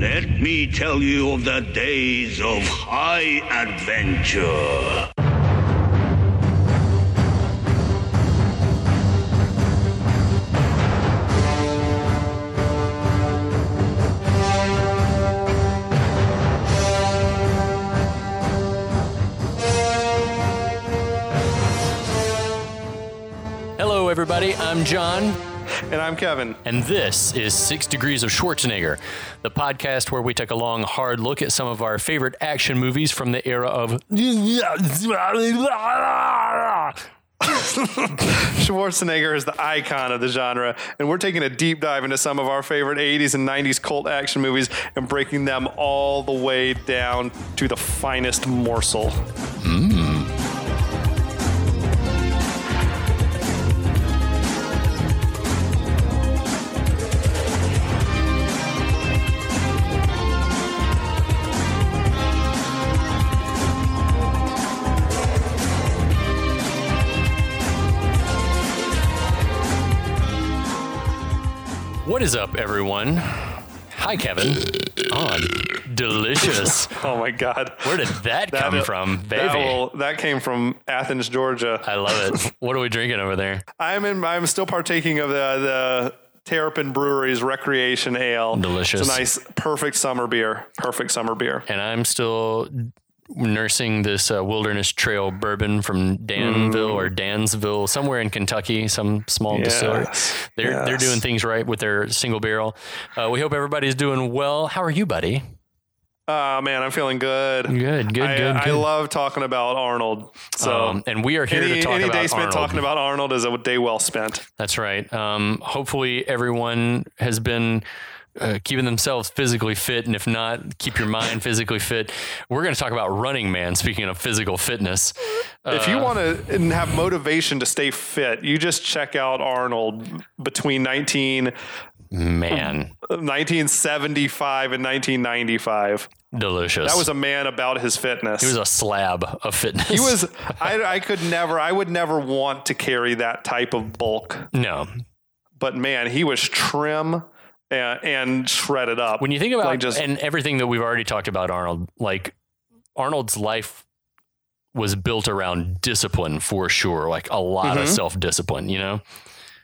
Let me tell you of the days of high adventure. Hello, everybody. I'm John, And I'm Kevin. and this is Six Degrees of Schwarzenegger, the podcast where we take a long, hard look at some of our favorite action movies from the era of. Schwarzenegger is the icon of the genre, and we're taking a deep dive into some of our favorite 80s and 90s cult action movies and breaking them all the way down to the finest morsel. Hmm? What is up, everyone? Hi, Kevin. Oh, delicious. Oh my God. Where did that come That- from, That, baby? will- that came from Athens, Georgia. I love it. What are we drinking over there? I'm in, I'm still partaking of the the Terrapin Brewery's Recreation Ale. Delicious. It's a nice, perfect summer beer. Perfect summer beer. And I'm still nursing this uh, Wilderness Trail bourbon from Danville or Dansville, somewhere in Kentucky, some small distillery. They're they're doing things right with their single barrel. Uh, we hope everybody's doing well. How are you, buddy? Oh man, I'm feeling good. Good, good, I, good. I good. love talking about Arnold. So Um, and we are here any, to talk any about day spent Arnold. talking about Arnold is a day well spent. That's right. Um, hopefully, everyone has been uh, keeping themselves physically fit, and if not, keep your mind physically fit. We're going to talk about Running Man. Speaking of physical fitness, if Uh, you want to have motivation to stay fit, you just check out Arnold between 19, man, 1975 and 1995. delicious. That was a man about his fitness. He was a slab of fitness. He was. I, I could never. I would never want to carry that type of bulk. no. But man, he was trim and, and it up. When you think about Like just- and everything that we've already talked about Arnold, like Arnold's life was built around discipline for sure, like a lot Mm-hmm. of self discipline. You know,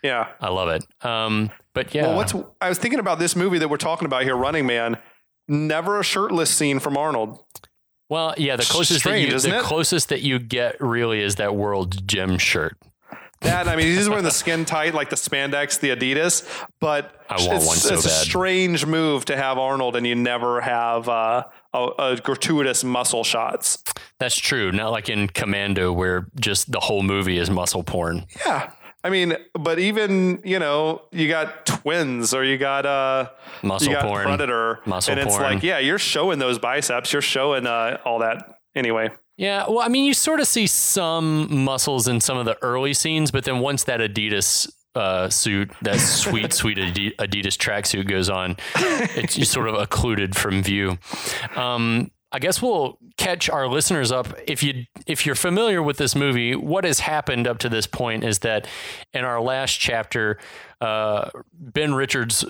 yeah. I love it. Um, but yeah, Well, what's I was thinking about this movie that we're talking about here, Running Man. Never a shirtless scene from Arnold. Well, yeah, the closest Strange, that you, the it? closest that you get really is that World Gym shirt. That I mean, he's wearing the skin tight, like the spandex, the Adidas. But it's, so it's a strange move to have Arnold, and you never have uh, a, a gratuitous muscle shots. That's true. Not like in Commando, where just the whole movie is muscle porn. Yeah. I mean, but even you know, you got twins or you got uh, Muscle you got porn, Predator, muscle and it's porn. like, yeah, you're showing those biceps, you're showing uh, all that anyway. Yeah, well, I mean, you sort of see some muscles in some of the early scenes, but then once that Adidas uh, suit, that sweet, sweet Adi- Adidas tracksuit goes on, it's just sort of occluded from view. Um, I guess we'll catch our listeners up if you if you're familiar with this movie. What has happened up to this point is that in our last chapter, uh, Ben Richards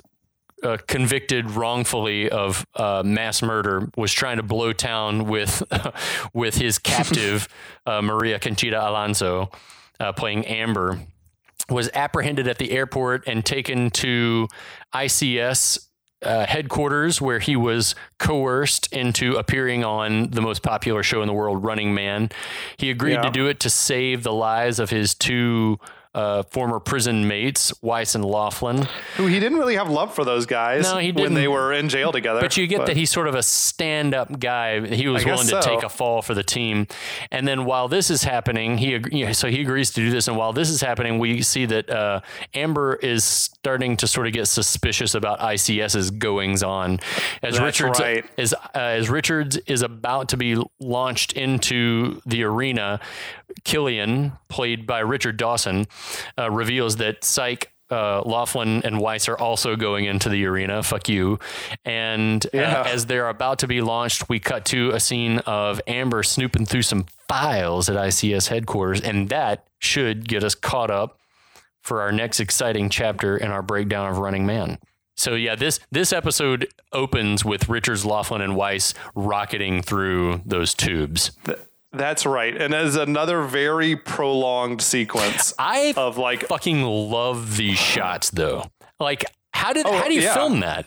uh, convicted wrongfully of uh, mass murder was trying to blow town with with his captive uh, Maria Conchita Alonso uh, playing Amber was apprehended at the airport and taken to ICS uh, headquarters where he was coerced into appearing on the most popular show in the world, Running Man. He agreed Yeah. to do it to save the lives of his two uh, former prison mates, Weiss and Laughlin. Who he didn't really have love for those guys No, he when they didn't. were in jail together. But you get that he's sort of a stand up guy. He was willing to so. take a fall for the team. And then while this is happening, he you know, so he agrees to do this. And while this is happening, we see that uh, Amber is starting to sort of get suspicious about ICS's goings on. As That's Richards right. is uh, as Richards is about to be launched into the arena, Killian, played by Richard Dawson, uh, reveals that Psych. Uh, Laughlin and Weiss are also going into the arena. Fuck you. And uh, as they're about to be launched, we cut to a scene of Amber snooping through some files at ICS headquarters, and that should get us caught up for our next exciting chapter in our breakdown of Running Man. So yeah, this this episode opens with Richards, Laughlin, and Weiss rocketing through those tubes. That's right. And as another very prolonged sequence I of like fucking love these shots though. Like, how did Oh, how do you yeah. film that?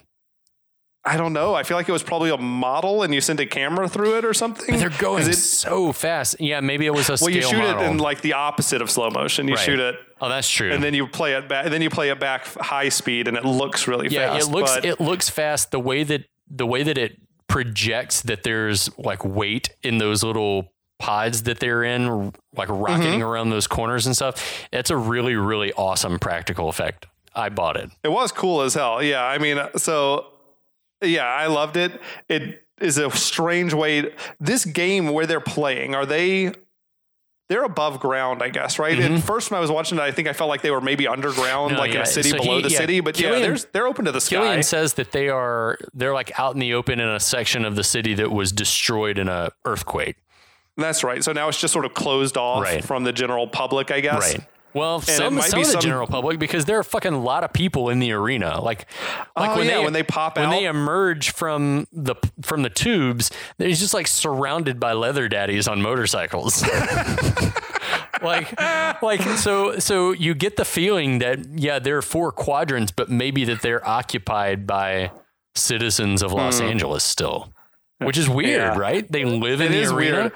I don't know. I feel like it was probably a model and you sent a camera through it or something. They're going it- so fast. Yeah, maybe it was a well, you shoot model. it in like the opposite of slow motion. You Right. shoot it oh, that's true. and then you play it back and then you play it back high speed and it looks really yeah, fast. it looks but it looks fast. The way that the way that it projects that there's like weight in those little pods that they're in, like rocketing Mm-hmm. around those corners and stuff. It's a really really awesome practical effect. I bought it. It was cool as hell. Yeah, I mean, so yeah, I loved it. It is a strange way. This game where they're playing, are they? They're above ground, I guess, right? At first, when I was watching it, I think I felt like they were maybe underground, Mm-hmm. No, like in a city so below he- the yeah, city. But yeah, Killian- there's they're open to the sky. Killian says that they are they're like out in the open in a section of the city that was destroyed in a earthquake. That's right. So now it's just sort of closed off Right. from the general public, I guess. Right. Well, it some, might some be of the some- general public because there are fucking a lot of people in the arena. Like, like Oh, yeah, when they pop out when they emerge from the from the tubes, they're just like surrounded by leather daddies on motorcycles. like, like so so you get the feeling that yeah, there are four quadrants, but maybe that they're occupied by citizens of Los hmm. Angeles still, which is weird. Yeah. right? They live in It the arena. weird.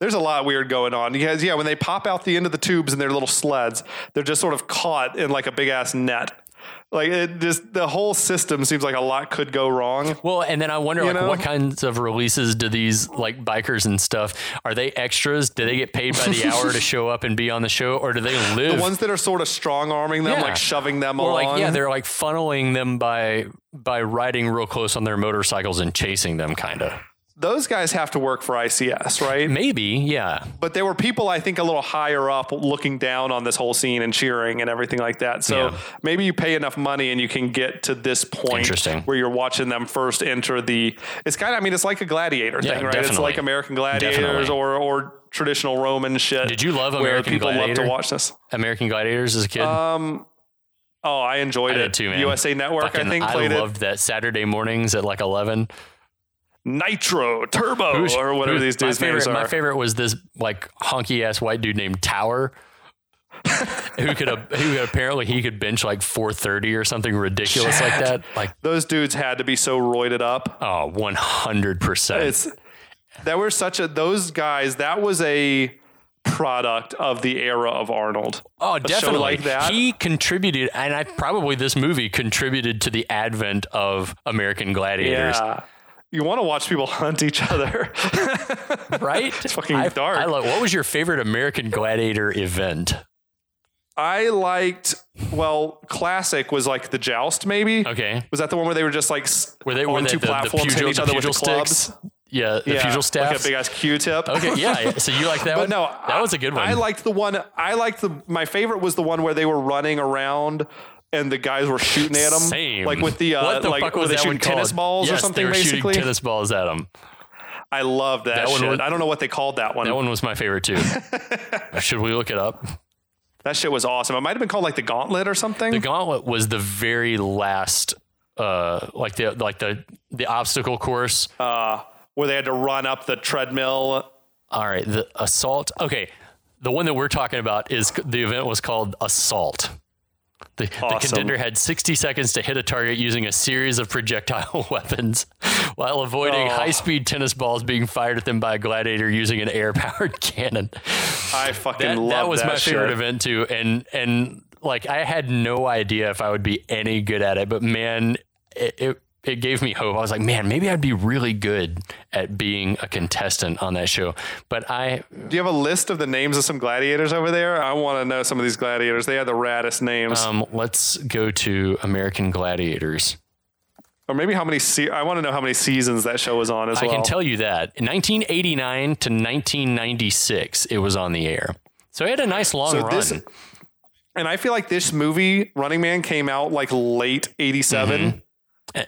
There's a lot weird going on because yeah, when they pop out the end of the tubes in their little sleds, they're just sort of caught in like a big ass net. Like it just the whole system seems like a lot could go wrong. Well, and then I wonder, You like, know? what kinds of releases do these like bikers and stuff? Are they extras? Do they get paid by the hour to show up and be on the show, or do they live? The ones that are sort of strong arming them, Yeah. like shoving them or along. like, yeah, they're like funneling them by by riding real close on their motorcycles and chasing them, kind of. Those guys have to work for ICS, right? Maybe, yeah. But there were people I think a little higher up looking down on this whole scene and cheering and everything like that. So Yeah. maybe you pay enough money and you can get to this point Interesting. where you're watching them first enter the. It's kind of I mean it's like a gladiator Yeah, thing, right? It's like American Gladiators Definitely. or or traditional Roman shit. Did you love American people love to watch this? American Gladiators as a kid. Um, oh, I enjoyed I it. too, man. USA Network, Fucking- I think, played it. loved that Saturday mornings at like eleven. Nitro, Turbo, Who's- or whatever these dudes' my names are. My favorite was this like honky ass white dude named Tower. who could who apparently he could bench like 430 or something ridiculous like that like Those dudes had to be so roided up. oh 100% It's that were such a those guys. That was a product of the era of Arnold. oh show definitely like that. he contributed and i probably this movie contributed to the advent of american gladiators Yeah. You want to watch people hunt each other. right It's fucking I, dark. I love, what was your favorite american gladiator event I liked, well, classic was like the joust, maybe. okay Was that the one where they were just like were they on were they two the, platforms hitting pugil, each the other with the pugil clubs? yeah the Yeah, pugil like staffs a big ass Q-tip. okay yeah so you like that But one no, that was a good one I liked the one. I liked the. My favorite was the one where they were running around and the guys were shooting at them, Same. like with the uh, what the like fuck was they that shooting one tennis called? balls yes, or something? They were basically, shooting tennis balls at them. I love that, That one shit. was- I don't know what they called that one. That one was my favorite too. Should we look it up? That shit was awesome. It might have been called like the Gauntlet or something. The gauntlet was the very last, uh, like the like the the obstacle course. uh, where they had to run up the treadmill. All right, the assault. Okay, the one that we're talking about is the event was called assault. The, the contender had 60 seconds to hit a target using a series of projectile weapons while avoiding Oh. high speed tennis balls being fired at them by a gladiator using an air powered cannon. I fucking that, love that That was my favorite event too and and like i had no idea if i would be any good at it but man it, it it gave me hope. I was like, man, maybe I'd be really good at being a contestant on that show. But I, Do you have a list of the names of some gladiators over there? I want to know some of these gladiators. They had the raddest names. um, let's go to American Gladiators. or maybe how many se- I want to know how many seasons that show was on as I well. I can tell you that in 1989 to 1996, it was on the air. So it had a nice long So run. this- and I feel like this movie, Running Man, came out like late 87.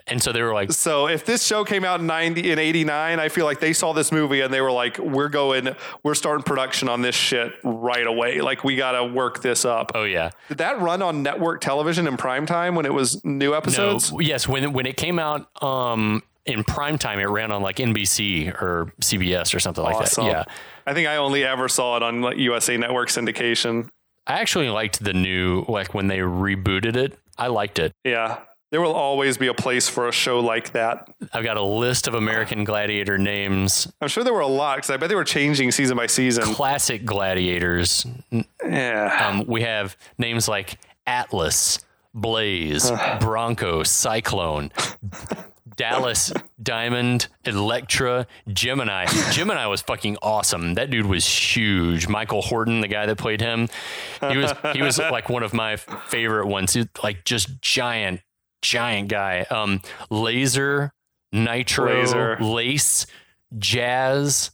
And so they were like, So if this show came out in 90 in 89, I feel like they saw this movie and they were like, we're going, we're starting production on this shit right away. Like we got to work this up. oh yeah. Did that run on network television in prime time when it was new episodes? No, yes, when when it came out um, in prime time, it ran on like NBC or CBS or something like Awesome. that. Yeah. I think I only ever saw it on like USA Network syndication. I actually liked the new like when they rebooted it. I liked it. Yeah. There will always be a place for a show like that. I've got a list of American Gladiator names, I'm sure there were a lot because I bet they were changing season by season. classic gladiators. Yeah. Um, we have names like Atlas, Blaze, Bronco, Cyclone, Dallas, Diamond, Electra, Gemini. Gemini was fucking awesome. That dude was huge. Michael Horton, the guy that played him, he was he was like one of my favorite ones. He, like just giant, giant guy. Um, Laser, Nitro, Laser. Lace, Jazz.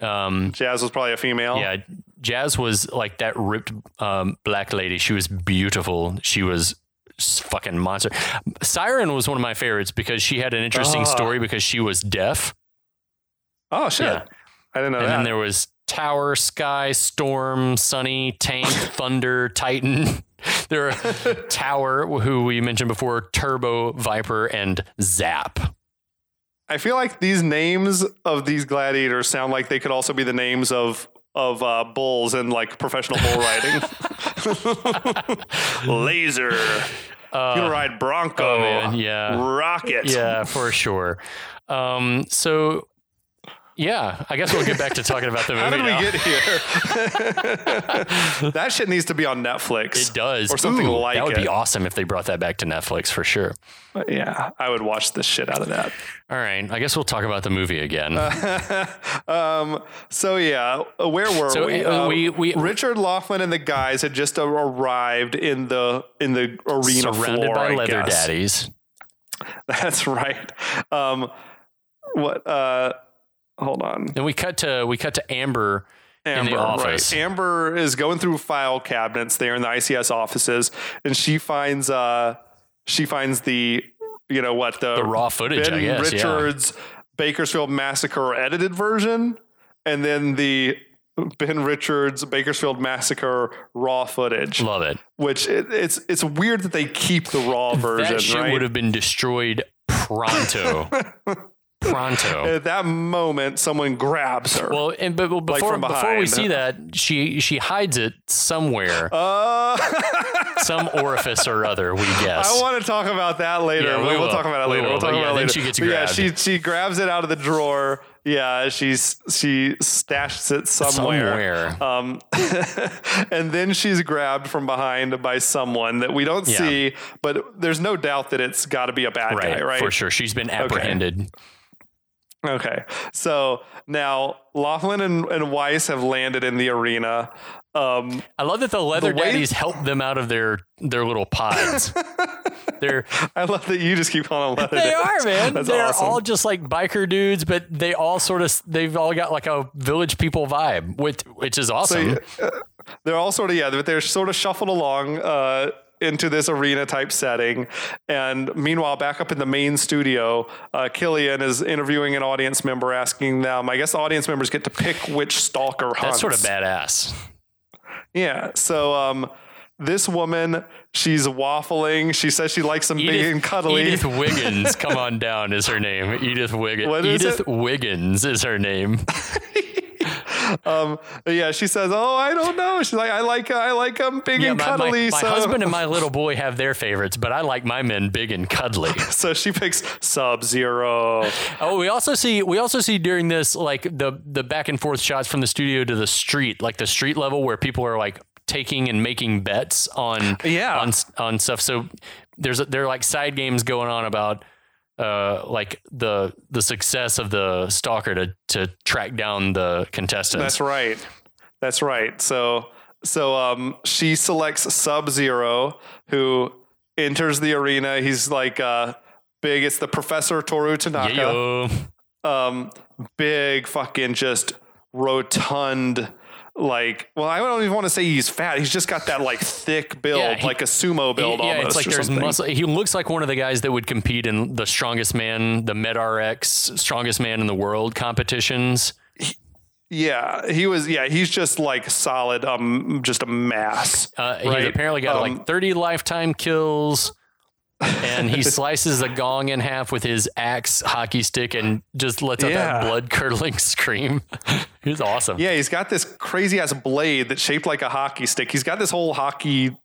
Um, Jazz was probably a female. yeah, Jazz was like that ripped um, black lady. She was beautiful. She was fucking monster. Siren was one of my favorites because she had an interesting Ah. story because she was deaf. Oh shit. Yeah. I didn't know And that. then there was Tower, Sky, Storm, Sunny, Tank, Thunder, Titan. There are Tower, who we mentioned before, Turbo, Viper, and Zap. I feel like these names of these gladiators sound like they could also be the names of of uh, bulls in like professional bull riding. Laser. you can ride Bronco. oh, man, yeah. Rocket. Yeah, for sure. Um, so, yeah, I guess we'll get back to talking about the movie. How did now. we get here? that shit needs to be on Netflix. It does. Or something Ooh, like That That would it. be awesome if they brought that back to Netflix for sure. Yeah, I would watch the shit out of that. All right. I guess we'll talk about the movie again. Um, so yeah, uh, where were So, we? uh, Um, we- we- Richard Laughlin and the guys had just arrived in the in the arena Surrounded floor, by I leather guess. daddies. That's right. Um, what? Uh, hold on. And we cut to we cut to Amber, in the Amber, office. Right. Amber is going through file cabinets there in the ICS offices, and she finds uh, she finds the you know what the, The raw footage, Ben I guess, yeah. Richards Bakersfield Massacre edited version, and then the Ben Richards Bakersfield Massacre raw footage. Love it. Which it, it's it's weird that they keep the raw version. that shit right? would have been destroyed pronto. pronto. At that moment, someone grabs her. Well, and but well, before from before we see that, she she hides it somewhere, uh, some orifice or other. We guess. I want to talk about that later. Yeah, we we'll will. talk about it We later. will, We'll talk but yeah, about it then later. she gets But yeah, she she grabs it out of the drawer. Yeah, she's she stashes it somewhere. somewhere. Um, and then she's grabbed from behind by someone that we don't Yeah. see, but there's no doubt that it's got to be a bad right, guy, right? for sure. She's been apprehended. Okay. So now Laughlin and, and Weiss have landed in the arena. Um, I love that the leather The way- daddies help them out of their their little pods. They're I love that you just keep calling them leather they daddies. are man. That's They're awesome. all just like biker dudes, but they all sort of they've all got like a village people vibe, which which is awesome. they're all sort of yeah, but they're sort of shuffled along uh, into this arena type setting. And meanwhile, back up in the main studio, uh, Killian is interviewing an audience member, asking them. I guess the audience members get to pick which stalker hunts. That's sort of badass. Yeah. So um, this woman, she's waffling. She says she likes them big and cuddly. Edith Wiggins, come on down, is her name. Edith Wiggins. Edith it? Wiggins is her name. Um, yeah, she says, "Oh, I don't know." She's like, "I like, I like them big Yeah, and my, my, cuddly." my husband and my little boy have their favorites, but I like my men big and cuddly. so she picks Sub Zero. Oh, we also see we also see during this like the the back and forth shots from the studio to the street, like the street level where people are like taking and making bets on Yeah. on on stuff. So there's there are like side games going on about uh like the the success of the stalker to to track down the contestants. That's right. That's right. So, so um, she selects Sub Zero, who enters the arena. He's like uh, big. It's the Professor Toru Tanaka. Yeah, um, big fucking just rotund like well I don't even want to say he's fat. He's just got that like thick build, Yeah, he- like a sumo build yeah, almost. it's like there's something. muscle. He looks like one of the guys that would compete in the strongest man, the MedRx strongest man in the world competitions. Yeah, he was. Yeah, he's just like solid. Um, just a mass. Uh, right? He's apparently got Um, like 30 lifetime kills. And he slices a gong in half with his axe hockey stick and just lets out Yeah. that blood curdling scream. He's awesome. Yeah, he's got this crazy ass blade that's shaped like a hockey stick. He's got this whole hockey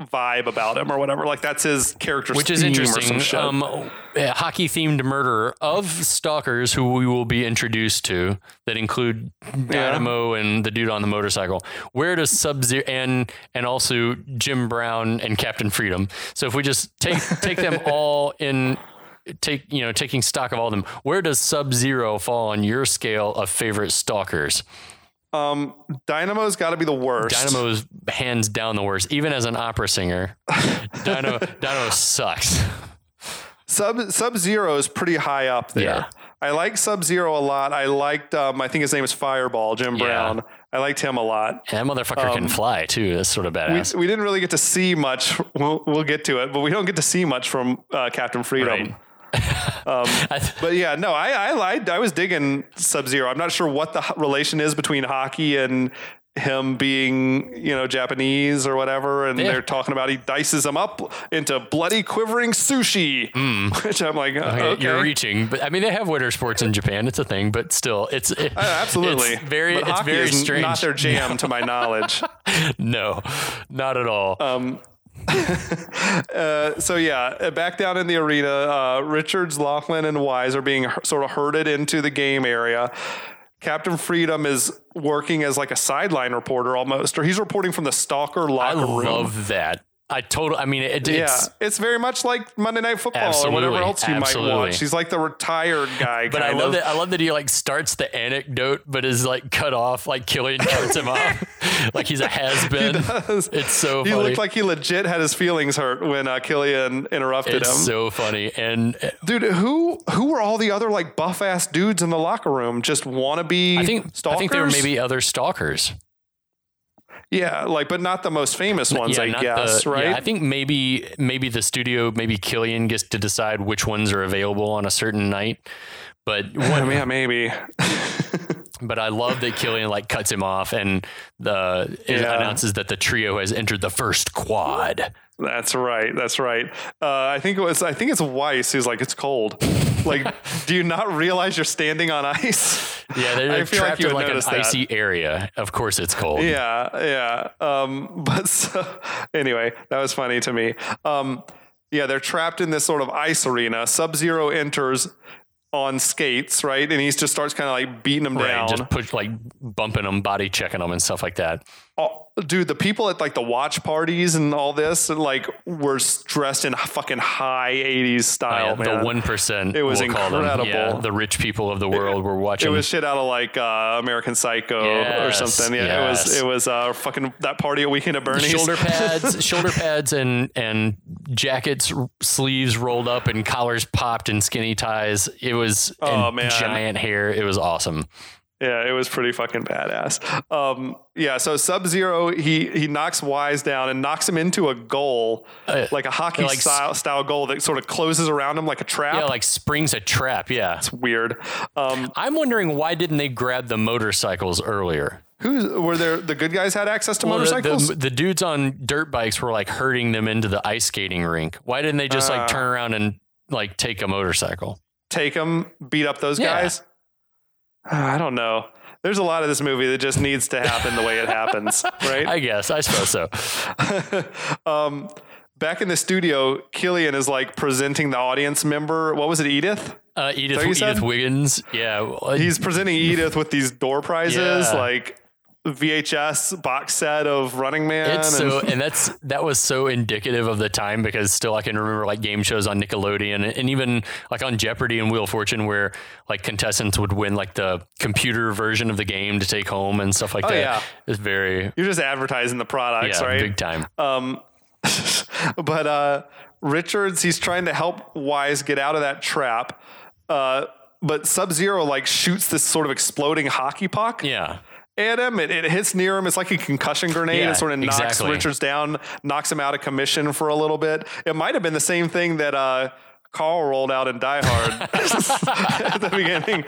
vibe about him or whatever. Like that's his character, Which is interesting. Um, hockey themed murderer of stalkers who we will be introduced to that include Dynamo and the dude on the motorcycle. Where does Sub Zero and and also Jim Brown and Captain Freedom? So if we just take take them all in take you know taking stock of all of them, where does Sub Zero fall on your scale of favorite stalkers? Um, Dynamo's got to be the worst. Dynamo's hands down the worst. Even as an opera singer, Dynamo Dynamo sucks. Sub Sub Zero is pretty high up there. Yeah. I like Sub Zero a lot. I liked. Um, I think his name is Fireball, Jim Yeah. Brown. I liked him a lot. And that motherfucker can fly too. That's sort of Um, We, badass. we didn't really get to see much. We'll, we'll get to it, but we don't get to see much from uh, Captain Freedom. Right. Th- But yeah, no, I I lied. I was digging Sub Zero. I'm not sure what the relation is between hockey and him being, you know, Japanese or whatever. And Yeah. they're talking about he dices them up into bloody quivering sushi, which I'm like, okay, okay. You're reaching, but I mean, they have winter sports in Japan. It's a thing, but still, it's it, Uh, absolutely it's very, But it's very strange. Not their jam, to my knowledge. no, not at all. Um, so yeah, uh, back down in the arena, uh, Richards, Laughlin, and Weiss are being h- sort of herded into the game area. Captain Freedom is working as like a sideline reporter almost, or he's reporting from the Stalker I locker room. I love that. I totally. I mean, it, yeah, it's. it's very much like Monday Night Football or whatever else you absolutely. might watch. He's like the retired guy. But I love of. that. I love that he like starts the anecdote, but is like cut off. Like Killian cuts him off, like he's a has been. does. It's so funny. He funny. looked like he legit had his feelings hurt when uh, Killian interrupted it's him. so funny, and uh, Dude, who who were all the other like buff ass dudes in the locker room? Just wannabe I think stalkers? I think there were maybe other stalkers. Yeah, like but not the most famous ones, I guess, the- right? Yeah, I think maybe maybe the studio, maybe Killian gets to decide which ones are available on a certain night. But one, yeah, maybe. but I love that Killian like cuts him off and the Yeah. announces that the trio has entered the first quad. That's right. That's right. Uh, I think it was. I think it's Weiss who's like, it's cold. like, do you not realize you're standing on ice? Yeah, they're I feel trapped you in like an that. icy area. Of course, it's cold. Yeah, yeah. Um, but so, anyway, that was funny to me. Um, yeah, they're trapped in this sort of ice arena. Sub Zero enters on skates, right, and he just starts kind of like beating them Right, down. just push like bumping them, body checking them, and stuff like that. Dude, the people at like the watch parties and all this, like, were dressed in fucking high '80s style. Oh, Yeah, man. the one percent. It was we'll incredible. Yeah, the rich people of the world were watching. It was shit out of like uh, American Psycho or something. Yeah, it was. It was uh, fucking that party at Weekend at Bernie's. shoulder pads, shoulder pads, and and jackets, sleeves rolled up, and collars popped, and skinny ties. It was Oh, man. giant hair. It was awesome. Yeah, it was pretty fucking badass. Um, yeah, so Sub Zero, he he knocks Weiss down and knocks him into a goal, Uh, like a hockey like style style goal that sort of closes around him like a trap. Yeah, like springs a trap. Yeah, it's weird. Um, I'm wondering why didn't they grab the motorcycles earlier? who were there? The good guys had access to Well, the- motorcycles. The, the dudes on dirt bikes were like herding them into the ice skating rink. Why didn't they just Uh. like turn around and like take a motorcycle? Take them, beat up those Yeah. guys. Uh, I don't know. There's a lot of this movie that just needs to happen the way it happens, right? I guess I suppose so. um, back in the studio, Killian is like presenting the audience member. What was it, Edith? Uh, Edith Edith said? Wiggins. Yeah, He's presenting Edith with these door prizes, Yeah. like VHS box set of Running Man. It's and- so, and that's that was so indicative of the time because still I can remember like game shows on Nickelodeon and even like on Jeopardy and Wheel of Fortune where like contestants would win like the computer version of the game to take home and stuff like Oh, that. yeah. It's very You're just advertising the products, yeah, right? big time. Um, but uh, Richards, he's trying to help Weiss get out of that trap. Uh, but Sub Zero like shoots this sort of exploding hockey puck. yeah. At him. It, it hits near him. It's like a concussion grenade. Yeah, it sort of knocks exactly. Richards down, knocks him out of commission for a little bit. It might have been the same thing that uh, Carl rolled out in Die Hard at the beginning.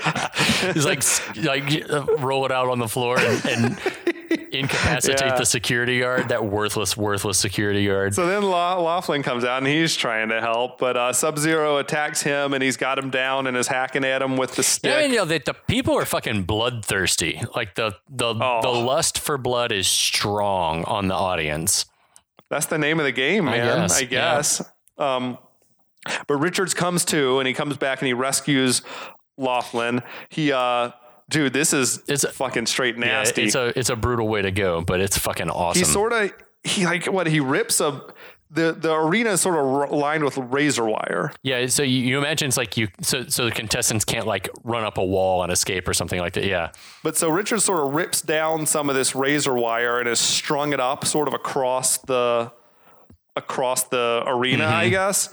He's like like roll it out on the floor and, and incapacitate Yeah. the security guard. That worthless, worthless security guard. So then Laughlin comes out and he's trying to help, but uh, Sub Zero attacks him and he's got him down and is hacking at him with the stick. Yeah, I mean, you know, the, the people are fucking bloodthirsty. Like the the Oh. the lust for blood is strong on the audience. That's the name of the game, I man. guess, I yeah. guess. Um, but Richards comes to and he comes back and he rescues Laughlin. He, uh, dude, this is It's fucking straight nasty. Yeah, it's a it's a brutal way to go, but it's fucking awesome. he sort of, he like what he rips a. The, the arena is sort of r- lined with razor wire. yeah, so you, you imagine it's like you so so the contestants can't like run up a wall and escape or something like that. Yeah, But so Richard sort of rips down some of this razor wire and has strung it up sort of across the across the arena, I Mm-hmm. guess.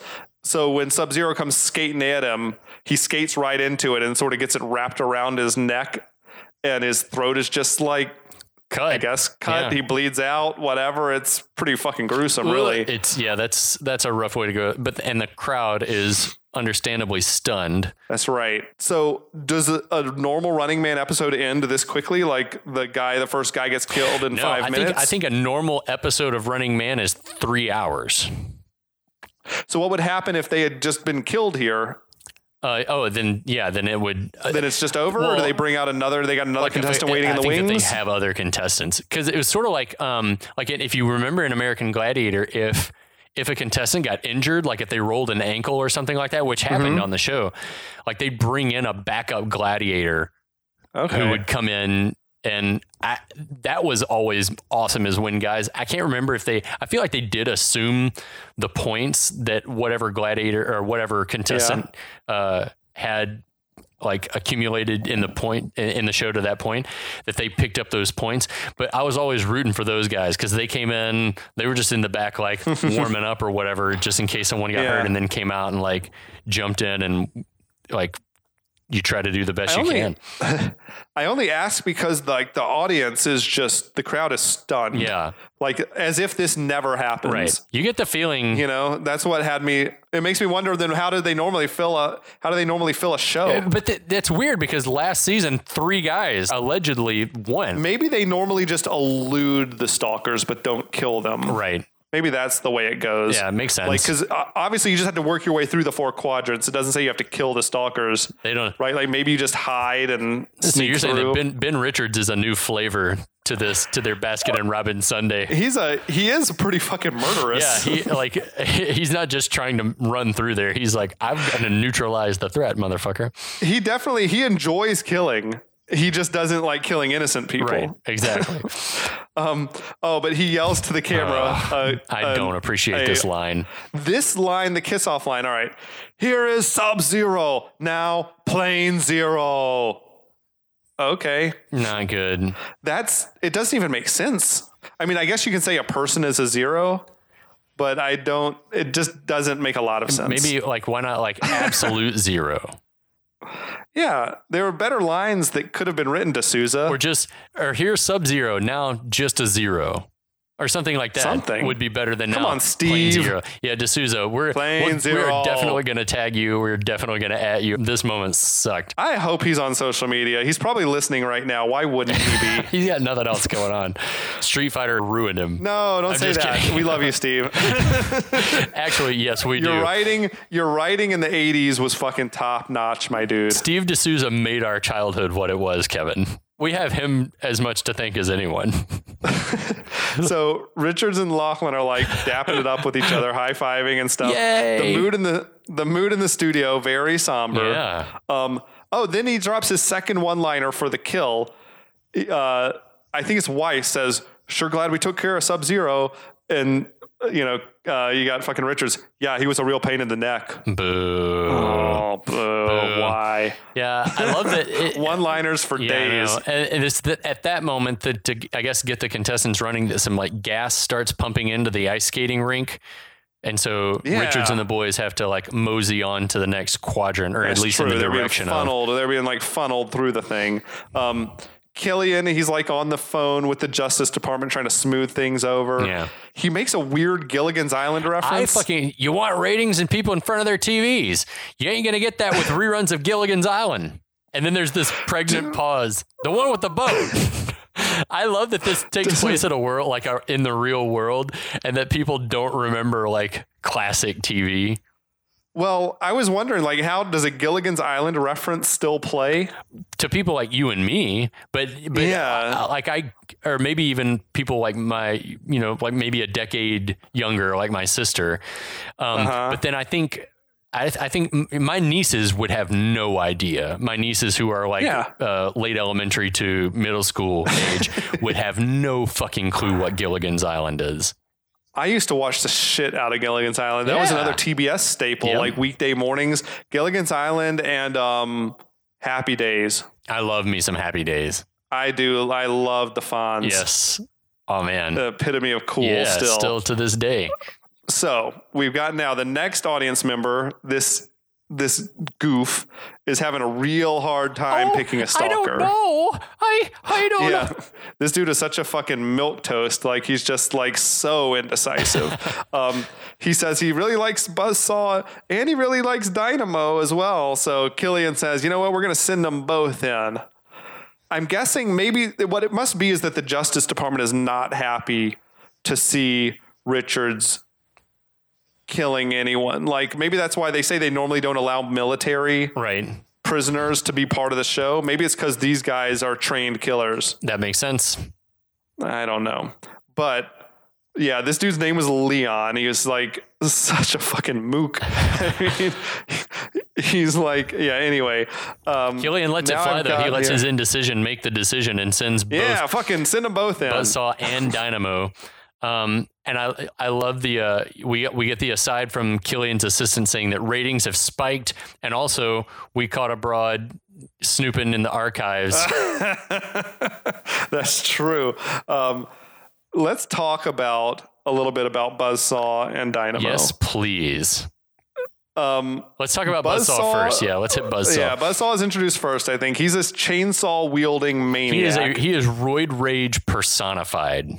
So when Sub Zero comes skating at him, he skates right into it and sort of gets it wrapped around his neck, and his throat is just like cut. I guess cut. Yeah. He bleeds out. Whatever. It's pretty fucking gruesome, really. It's yeah, that's that's a rough way to go. But and the crowd is understandably stunned. That's right. So does a, a normal Running Man episode end this quickly? Like the guy, the first guy gets killed in No, five I minutes. think I think a normal episode of Running Man is three hours. So what would happen if they had just been killed here? Uh, oh, then yeah, then it would. Uh, Then it's just over, or do they bring out another? They got another like contestant it- waiting I in the think that wings. they have other contestants because it was sort of like um like if you remember in American Gladiator if if a contestant got injured like if they rolled an ankle or something like that which happened Mm-hmm. on the show like they bring in a backup gladiator okay. who would come in and I, that was always awesome is when guys I can't remember if they I feel like they did assume the points that whatever gladiator or whatever contestant uh, had like accumulated in the point in in the show to that point that they picked up those points but I was always rooting for those guys because they came in they were just in the back like warming up or whatever just in case someone got Yeah. hurt and then came out and like jumped in and like you try to do the best I you only- can I only ask because like the audience is just the crowd is stunned. yeah like as if this never happens. Right. You get the feeling. You know, that's what had me. It makes me wonder. Then how did they normally fill a? How do they normally fill a show? Uh, but th- that's weird because last season, three guys allegedly won. Maybe they normally just elude the stalkers but don't kill them. Right. Maybe that's the way it goes. Yeah, it makes sense. Like, because uh, obviously you just have to work your way through the four quadrants. It doesn't say you have to kill the stalkers, They don't. right? Like maybe you just hide and So sneak you're saying through. that Ben, ben Richards is a new flavor to this to their basket and Robin Sunday. He's a he is a pretty fucking murderous. Yeah, he like he's not just trying to run through there. He's like, I'm gonna neutralize the threat, motherfucker. he definitely he enjoys killing. He just doesn't like killing innocent people. Right. Exactly. Um. Oh, but he yells to the camera. uh, I uh, don't appreciate this line. This line, the kiss off line. All right. Here is Sub Zero now. Plain Zero. Okay. Not good. That's it doesn't even make sense. I mean, I guess you can say a person is a zero, but I don't it just doesn't make a lot of sense. Maybe like why not like absolute zero Yeah, there were better lines that could have been written to Souza. or just or here's sub zero now just a zero. Or something like that Something. would be better than Come now. on, Steve. Zero. Yeah, D'Souza, we're, we're, zero. we're definitely going to tag you. We're definitely going to at you. This moment sucked. I hope he's on social media. He's probably listening right now. Why wouldn't he be? He's got nothing else going on. Street Fighter ruined him. No, don't I'm say that. kidding. We love you, Steve. Actually, yes, we Your do. writing, your writing in the '80s was fucking top notch, my dude. Steve D'Souza made our childhood what it was, Kevin. We have him as much to thank as anyone. so Richards and Laughlin are like dapping it up with each other, high fiving and stuff. Yay. The mood in the the mood in the studio very somber. Yeah. Um. Oh, then he drops his second one liner for the kill. Uh, I think it's Weiss says, "Sure glad we took care of Sub Zero. And you know, uh, you got fucking Richards. Yeah, he was a real pain in the neck. Boo. Oh, boo. Why? Yeah, I love that. It, One liners for Yeah, days. And, and it's that at that moment that to I guess get the contestants running, that some like gas starts pumping into the ice skating rink, and so Yeah. Richards and the boys have to like mosey on to the next quadrant, or That's at least true. in the they're being direction of. funneled. They're being like funneled through the thing. Um, Killian, he's like on the phone with the Justice Department trying to smooth things over. Yeah. He makes a weird Gilligan's Island reference. I fucking you want ratings and people in front of their TVs. You ain't gonna get that with reruns of Gilligan's Island. And then there's this pregnant pause. The one with the boat. I love that this takes place in a world like in the real world, and that people don't remember like classic TV. Well, I was wondering, like, how does a Gilligan's Island reference still play? to people like you and me, but but Yeah. uh, like I or maybe even people like my you know like maybe a decade younger like my sister. Um, Uh-huh. But then I think. I, I think my nieces would have no idea. My nieces, who are like Yeah. uh, late elementary to middle school age, would have no fucking clue what Gilligan's Island is. I used to watch the shit out of Gilligan's Island. That was another TBS staple, Yep. like weekday mornings. Gilligan's Island and um, Happy Days. I love me some Happy Days. I do. I love the Fonz. Yes. Oh man. The epitome of cool yeah. still. still to this day. So we've got now the next audience member. This this goof is having a real hard time picking a stalker. Oh, I don't know. I I don't Yeah, know. this dude is such a fucking milk toast. Like he's just like so indecisive. um, he says he really likes Buzzsaw and he really likes Dynamo as well. So Killian says, you know what, we're gonna send them both in. I'm guessing maybe what it must be is that the Justice Department is not happy to see Richards killing anyone. Like maybe that's why they say they normally don't allow military Right. prisoners to be part of the show. Maybe it's because these guys are trained killers. That makes sense. I don't know. But yeah, this dude's name was Leon. He was like such a fucking mook. I mean, he's like, yeah, anyway. Um, Killian lets it fly I've though. He lets his indecision make the decision and sends both Yeah, fucking send them both in. Buzzsaw and Dynamo. Um, and I I love the uh, we we get the aside from Killian's assistant saying that ratings have spiked, and also we caught abroad snooping in the archives. That's true. Um, let's talk about a little bit about Buzzsaw and Dynamo. yes, please. Um, Let's talk about Buzzsaw, Buzzsaw- first. Yeah, let's hit Buzzsaw. yeah, Buzzsaw is introduced first, I think. He's this chainsaw wielding maniac. he is a, he is roid rage personified.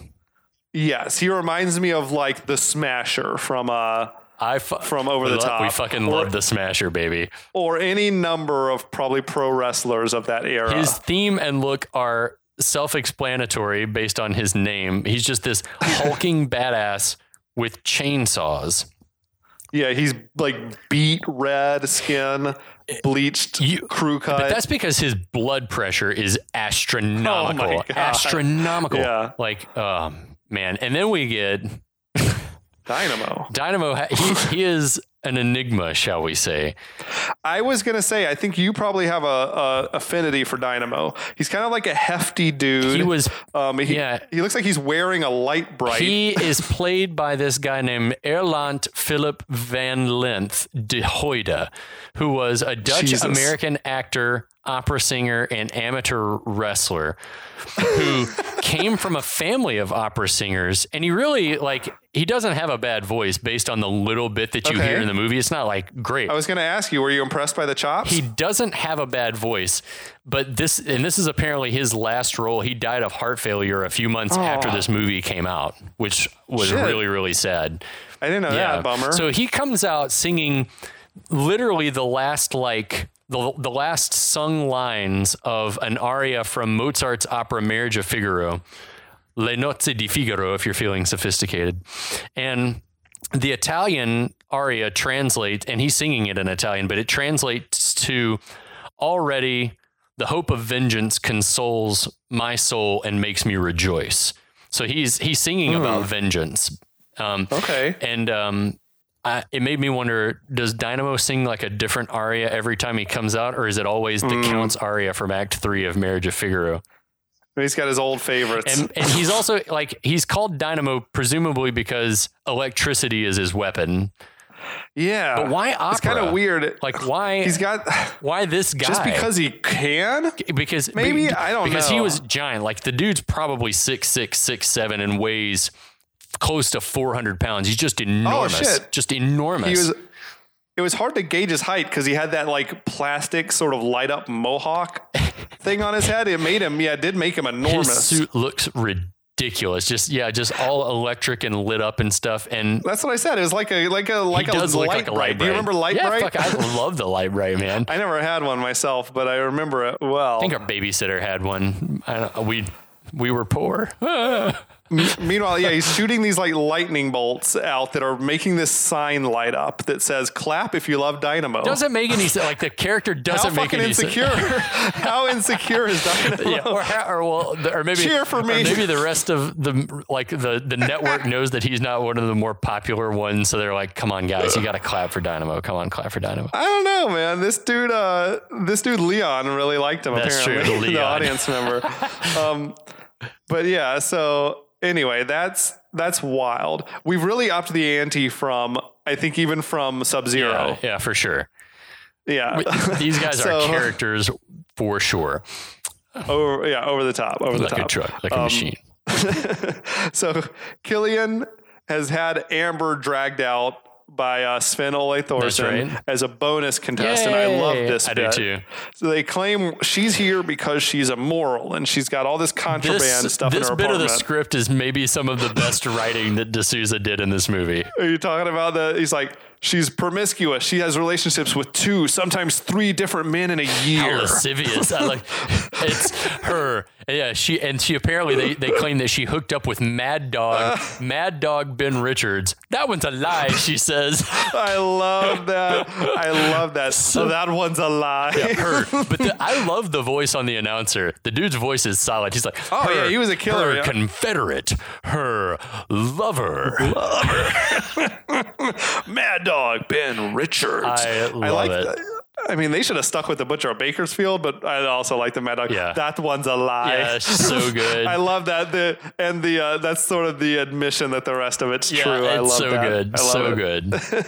Yes, he reminds me of like the Smasher from uh I fu- From Over the lo- Top. We fucking Or- love the Smasher, baby. or any number of probably pro wrestlers of that era. His theme and look are self-explanatory based on his name. He's just this hulking badass with chainsaws. yeah, he's like beat red skin, bleached You- crew cut. But that's because his blood pressure is astronomical. Oh my God. astronomical. Yeah. Like, um, man. And then we get Dynamo. Dynamo. He, he is an enigma, shall we say? I was gonna say, I think you probably have a, a affinity for Dynamo. He's kind of like a hefty dude. He was. Um, he, yeah. he looks like he's wearing a Lite-Brite. He is played by this guy named Erland Philip van Lidth de Jeude, who was a Dutch. American actor, opera singer, and amateur wrestler who came from a family of opera singers. And he really, like, he doesn't have a bad voice based on the little bit that you Okay. hear in the movie. It's not like great. I was gonna ask you, were you impressed by the chops? He doesn't have a bad voice, but this and this is apparently his last role. He died of heart failure a few months after this movie came out, which was Shit. really really sad. I didn't know that. Bummer. So he comes out singing literally the last like the, the last sung lines of an aria from Mozart's opera Marriage of Figaro. Le Nozze di Figaro, if you're feeling sophisticated. And the Italian aria translates, and he's singing it in Italian, but it translates to already the hope of vengeance consoles my soul and makes me rejoice. So he's he's singing about vengeance. Um, okay. and um, I, it made me wonder: Does Dynamo sing like a different aria every time he comes out, or is it always the Count's aria from Act Three of Marriage of Figaro? He's got his old favorites. And, and he's also like he's called Dynamo presumably because electricity is his weapon. Yeah. But why opera? It's kind of weird. Like why? he's got why this guy? just because he can. because Maybe, be- I don't know. because he was giant. Like the dude's probably six six six seven and weighs close to four hundred pounds. He's just oh, enormous. Oh, shit. Just enormous. He was. It was hard to gauge his height because he had that like plastic sort of light up mohawk. thing on his head. It made him, yeah, it did make him His enormous. suit looks ridiculous. Just yeah, just all electric and lit up and stuff. And That's what I said. It was like a like a like he a does light look like a bright. light Do you remember light yeah, bright? fuck, I love the Lite-Brite, man. I I never had one myself, but I remember it well. I think our babysitter had one. I don't, we we were poor. Meanwhile, yeah, he's shooting these like lightning bolts out that are making this sign light up that says "Clap if you love Dynamo." doesn't make any sense. Like the character doesn't make any insecure? sense. How insecure is Dynamo? Yeah, or, or well, the- or maybe Cheer for me. maybe the rest of the like the the network knows that he's not one of the more popular ones, so they're like, "Come on, guys, you got to clap for Dynamo. Come on, clap for Dynamo." I don't know, man. This dude, uh, this dude Leon really liked him. That's true, apparently, the Leon. audience member. um, but yeah, so anyway, that's that's wild. We've really upped the ante from, I think, even from Sub Zero. Yeah, yeah, for sure. Yeah, These guys So- are characters for sure. over, yeah, over the top, over Like the a top. truck, like a Um, machine. So Killian has had Amber dragged out by uh, Sven Ole Thorsen right. as a bonus contestant. I love Yay. this I do bit. too. So they claim she's here because she's immoral and she's got all this contraband This, stuff in this her bit of the script is maybe some of the best writing that de Souza did in this movie. Are you talking about that? He's like, she's promiscuous. She has relationships with two, sometimes three different men in a year. How lascivious! I like it's her. Yeah, she and she apparently they, they claim that she hooked up with Mad Dog, uh. Mad Dog Ben Richards. That one's a lie, she says. I love that. I love that. So that one's a lie. Her, but the, I love the voice on the announcer. The dude's voice is solid. He's like, Oh, yeah, he was a killer, Her yeah. Confederate, her lover. lover, Mad Dog Ben Richards. I love like it. that. I mean, they should have stuck with the Butcher of Bakersfield, but I also like the Mad Dog. Yeah. That one's a lie. Yeah, it's so good. I love that. The and the uh, that's sort of the admission that the rest of it's yeah, true. I it's love so that. good, I love so it.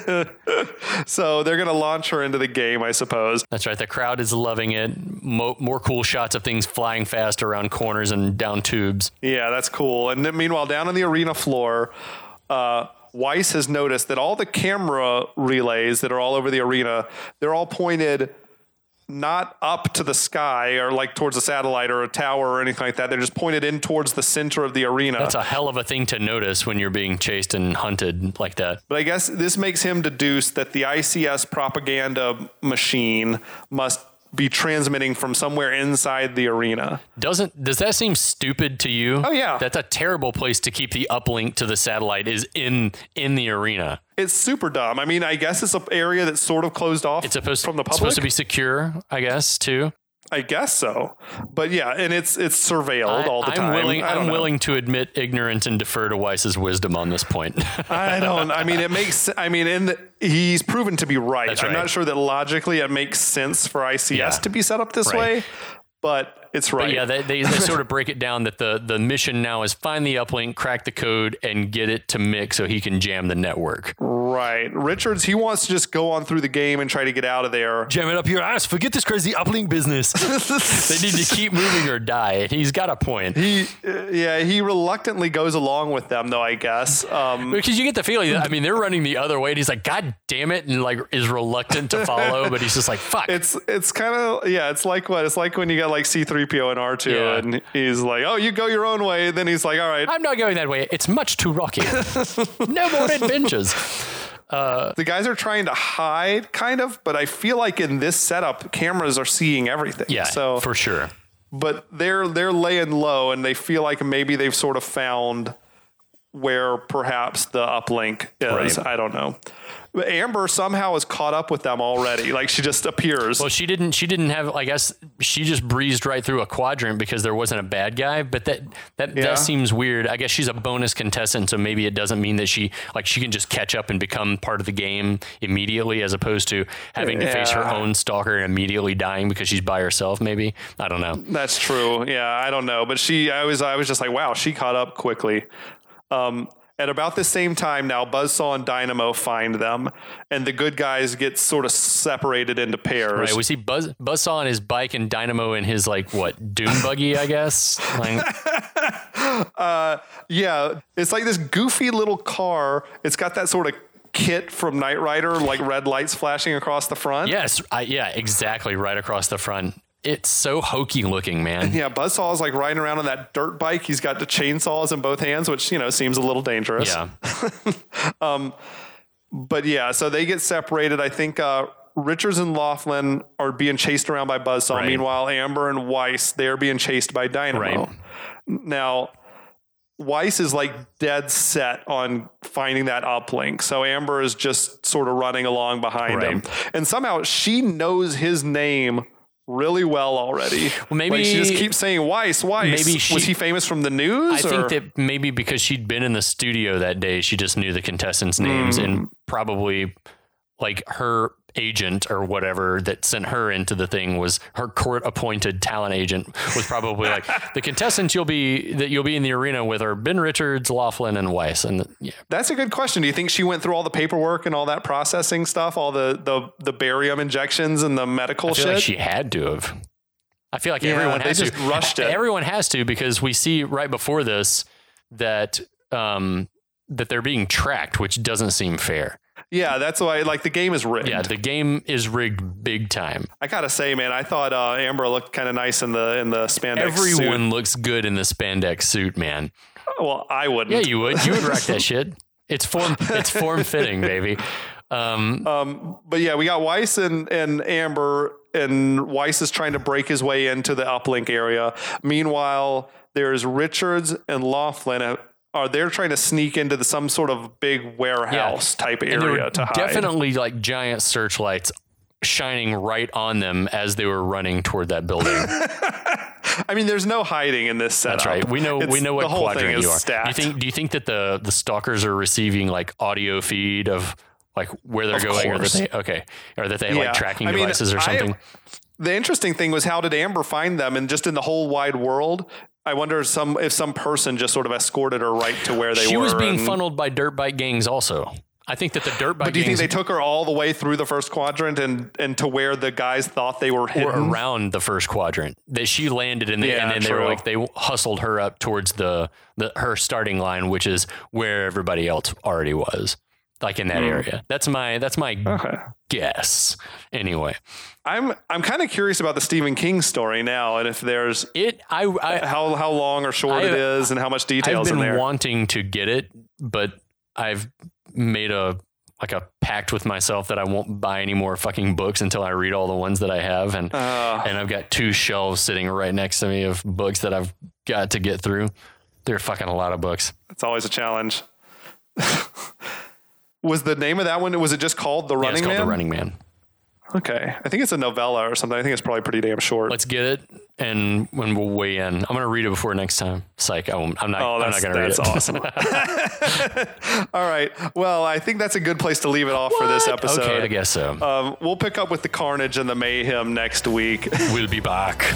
good. So they're gonna launch her into the game, I suppose. That's right. The crowd is loving it. Mo- more cool shots of things flying fast around corners and down tubes. Yeah, that's cool. And then meanwhile, down on the arena floor, uh, Weiss has noticed that all the camera relays that are all over the arena, they're all pointed not up to the sky or like towards a satellite or a tower or anything like that. They're just pointed in towards the center of the arena. That's a hell of a thing to notice when you're being chased and hunted like that. But I guess this makes him deduce that the ICS propaganda machine must be transmitting from somewhere inside the arena. Doesn't does that seem stupid to you? Oh, yeah. That's a terrible place to keep the uplink to the satellite is in in the arena. It's super dumb. I mean, I guess it's an area that's sort of closed off It's supposed from the public. supposed to be secure, I guess, too. I guess so. But yeah, and it's it's surveilled all the I'm time. willing I I'm know. willing to admit ignorance and defer to Weiss's wisdom on this point. I don't. I mean, it makes. I mean, in the, he's proven to be right. I'm not sure that logically it makes sense for ICS Yeah. to be set up this Right. way, but it's right. But yeah, they, they, they sort of break it down that the, the mission now is find the uplink, crack the code, and get it to Mick so he can jam the network. right. Richards, he wants to just go on through the game and try to get out of there. Jam it up your ass. Forget this crazy uplink business. they need to keep moving or die. He's got a point. He, uh, yeah, he reluctantly goes along with them, though. I guess. Um, Because you get the feeling that, I mean, they're running the other way, and he's like, God damn it, and like is reluctant to follow, but he's just like, fuck. it's it's kind of yeah. It's like what? It's like when you got like C-3PO and R2, Yeah. and he's like, "Oh, you go your own way." And then he's like, "All right." I'm not going that way. It's much too rocky. no more adventures. Uh, the guys are trying to hide, kind of, but I feel like in this setup, cameras are seeing everything. Yeah, So, for sure. but they're they're laying low, and they feel like maybe they've sort of found where perhaps the uplink is. Right. I don't know. But Amber somehow is caught up with them already. Like she just appears. Well, she didn't. She didn't have. I guess she just breezed right through a quadrant because there wasn't a bad guy. But that that Yeah. that seems weird. I guess she's a bonus contestant, so maybe it doesn't mean that she like she can just catch up and become part of the game immediately, as opposed to having to face her own stalker and immediately dying because she's by herself. Maybe I don't know. That's true. Yeah, I don't know, but she, I was, I was just like, wow, she caught up quickly. Um, at about the same time now, Buzzsaw and Dynamo find them, and the good guys get sort of separated into pairs. Right? Was he Buzz Buzzsaw on his bike and Dynamo in his like what Doom buggy? I guess. Like, yeah, it's like this goofy little car. It's got that sort of kit from Knight Rider, like red lights flashing across the front. yes. I, yeah. Exactly. Right across the front. It's so hokey looking, man. Yeah, Buzzsaw is like riding around on that dirt bike. He's got the chainsaws in both hands, which you know seems a little dangerous. Yeah. But yeah, so they get separated. I think uh, Richards and Laughlin are being chased around by Buzzsaw. Right. Meanwhile, Amber and Weiss they are being chased by Dynamo. Right. Now, Weiss is like dead set on finding that uplink. So Amber is just sort of running along behind him. And somehow she knows his name really well already. Well, maybe- Like, she just keeps saying Weiss, Weiss. Maybe she- was he famous from the news? I or? think that maybe because she'd been in the studio that day, she just knew the contestants' names Hmm. and probably like her agent or whatever that sent her into the thing was her court appointed talent agent was probably like the contestants you'll be that you'll be in the arena with are Ben Richards, Laughlin, and Weiss. And yeah, That's a good question. Do you think she went through all the paperwork and all that processing stuff, all the the the barium injections and the medical I feel shit? like she had to have. I feel like Yeah, everyone they has just to. rushed it. Everyone has to because we see right before this that um, that they're being tracked, which doesn't seem fair. Yeah, that's why. Like the game is rigged. Yeah, the game is rigged big time. I gotta say, man, I thought uh, Amber looked kind of nice in the in the spandex Everyone suit. looks good in the spandex suit, man. Well, I wouldn't. Yeah, you would. You would rock that shit. It's form. It's form fitting, baby. Um, Um, but yeah, we got Weiss and, and Amber, and Weiss is trying to break his way into the uplink area. Meanwhile, there's Richards and Laughlin. Are they're trying to sneak into the, some sort of big warehouse type area to hide? definitely like giant searchlights shining right on them as they were running toward that building. I mean, there's no hiding in this setup. That's right. We know we know what the whole thing quadrant is you are. stacked. Do you think do you think that the the stalkers are receiving like audio feed of like where they're Of going or that they okay or that they have Yeah. like tracking I mean, devices or I- something? the interesting thing was how did Amber find them? And just in the whole wide world, I wonder if some if some person just sort of escorted her right to where they she were. She was being funneled by dirt bike gangs also. I think that the dirt bike But do you think they took her all the way through the first quadrant and and to where the guys thought they were were hidden? around the first quadrant that she landed in, the, Yeah, and then they were like they hustled her up towards the, the her starting line, which is where everybody else already was, like in that area. That's my that's my Hmm. Okay. guess. Anyway, I'm I'm kind of curious about the Stephen King story now, and if there's it I, I how how long or short it I- is, and how much I've details in been there. wanting to get it, but I've made a like a pact with myself that I won't buy any more fucking books until I read all the ones that I have, and Uh, and I've got two shelves sitting right next to me of books that I've got to get through. They're fucking a lot of books. it's always a challenge. was the name of that one? Was it just called The Yeah, Running it's called Man? The Running Man. Okay, I think it's a novella or something. I think it's probably pretty damn short. Let's get it, and when we'll weigh in, I'm gonna read it before next time. Psych, I won't, I'm not. Oh, I'm not gonna read that's it. awesome. All right. Well, I think that's a good place to leave it off for this What? episode. Okay, I guess so. Um, we'll pick up with the carnage and the mayhem next week. we'll be back.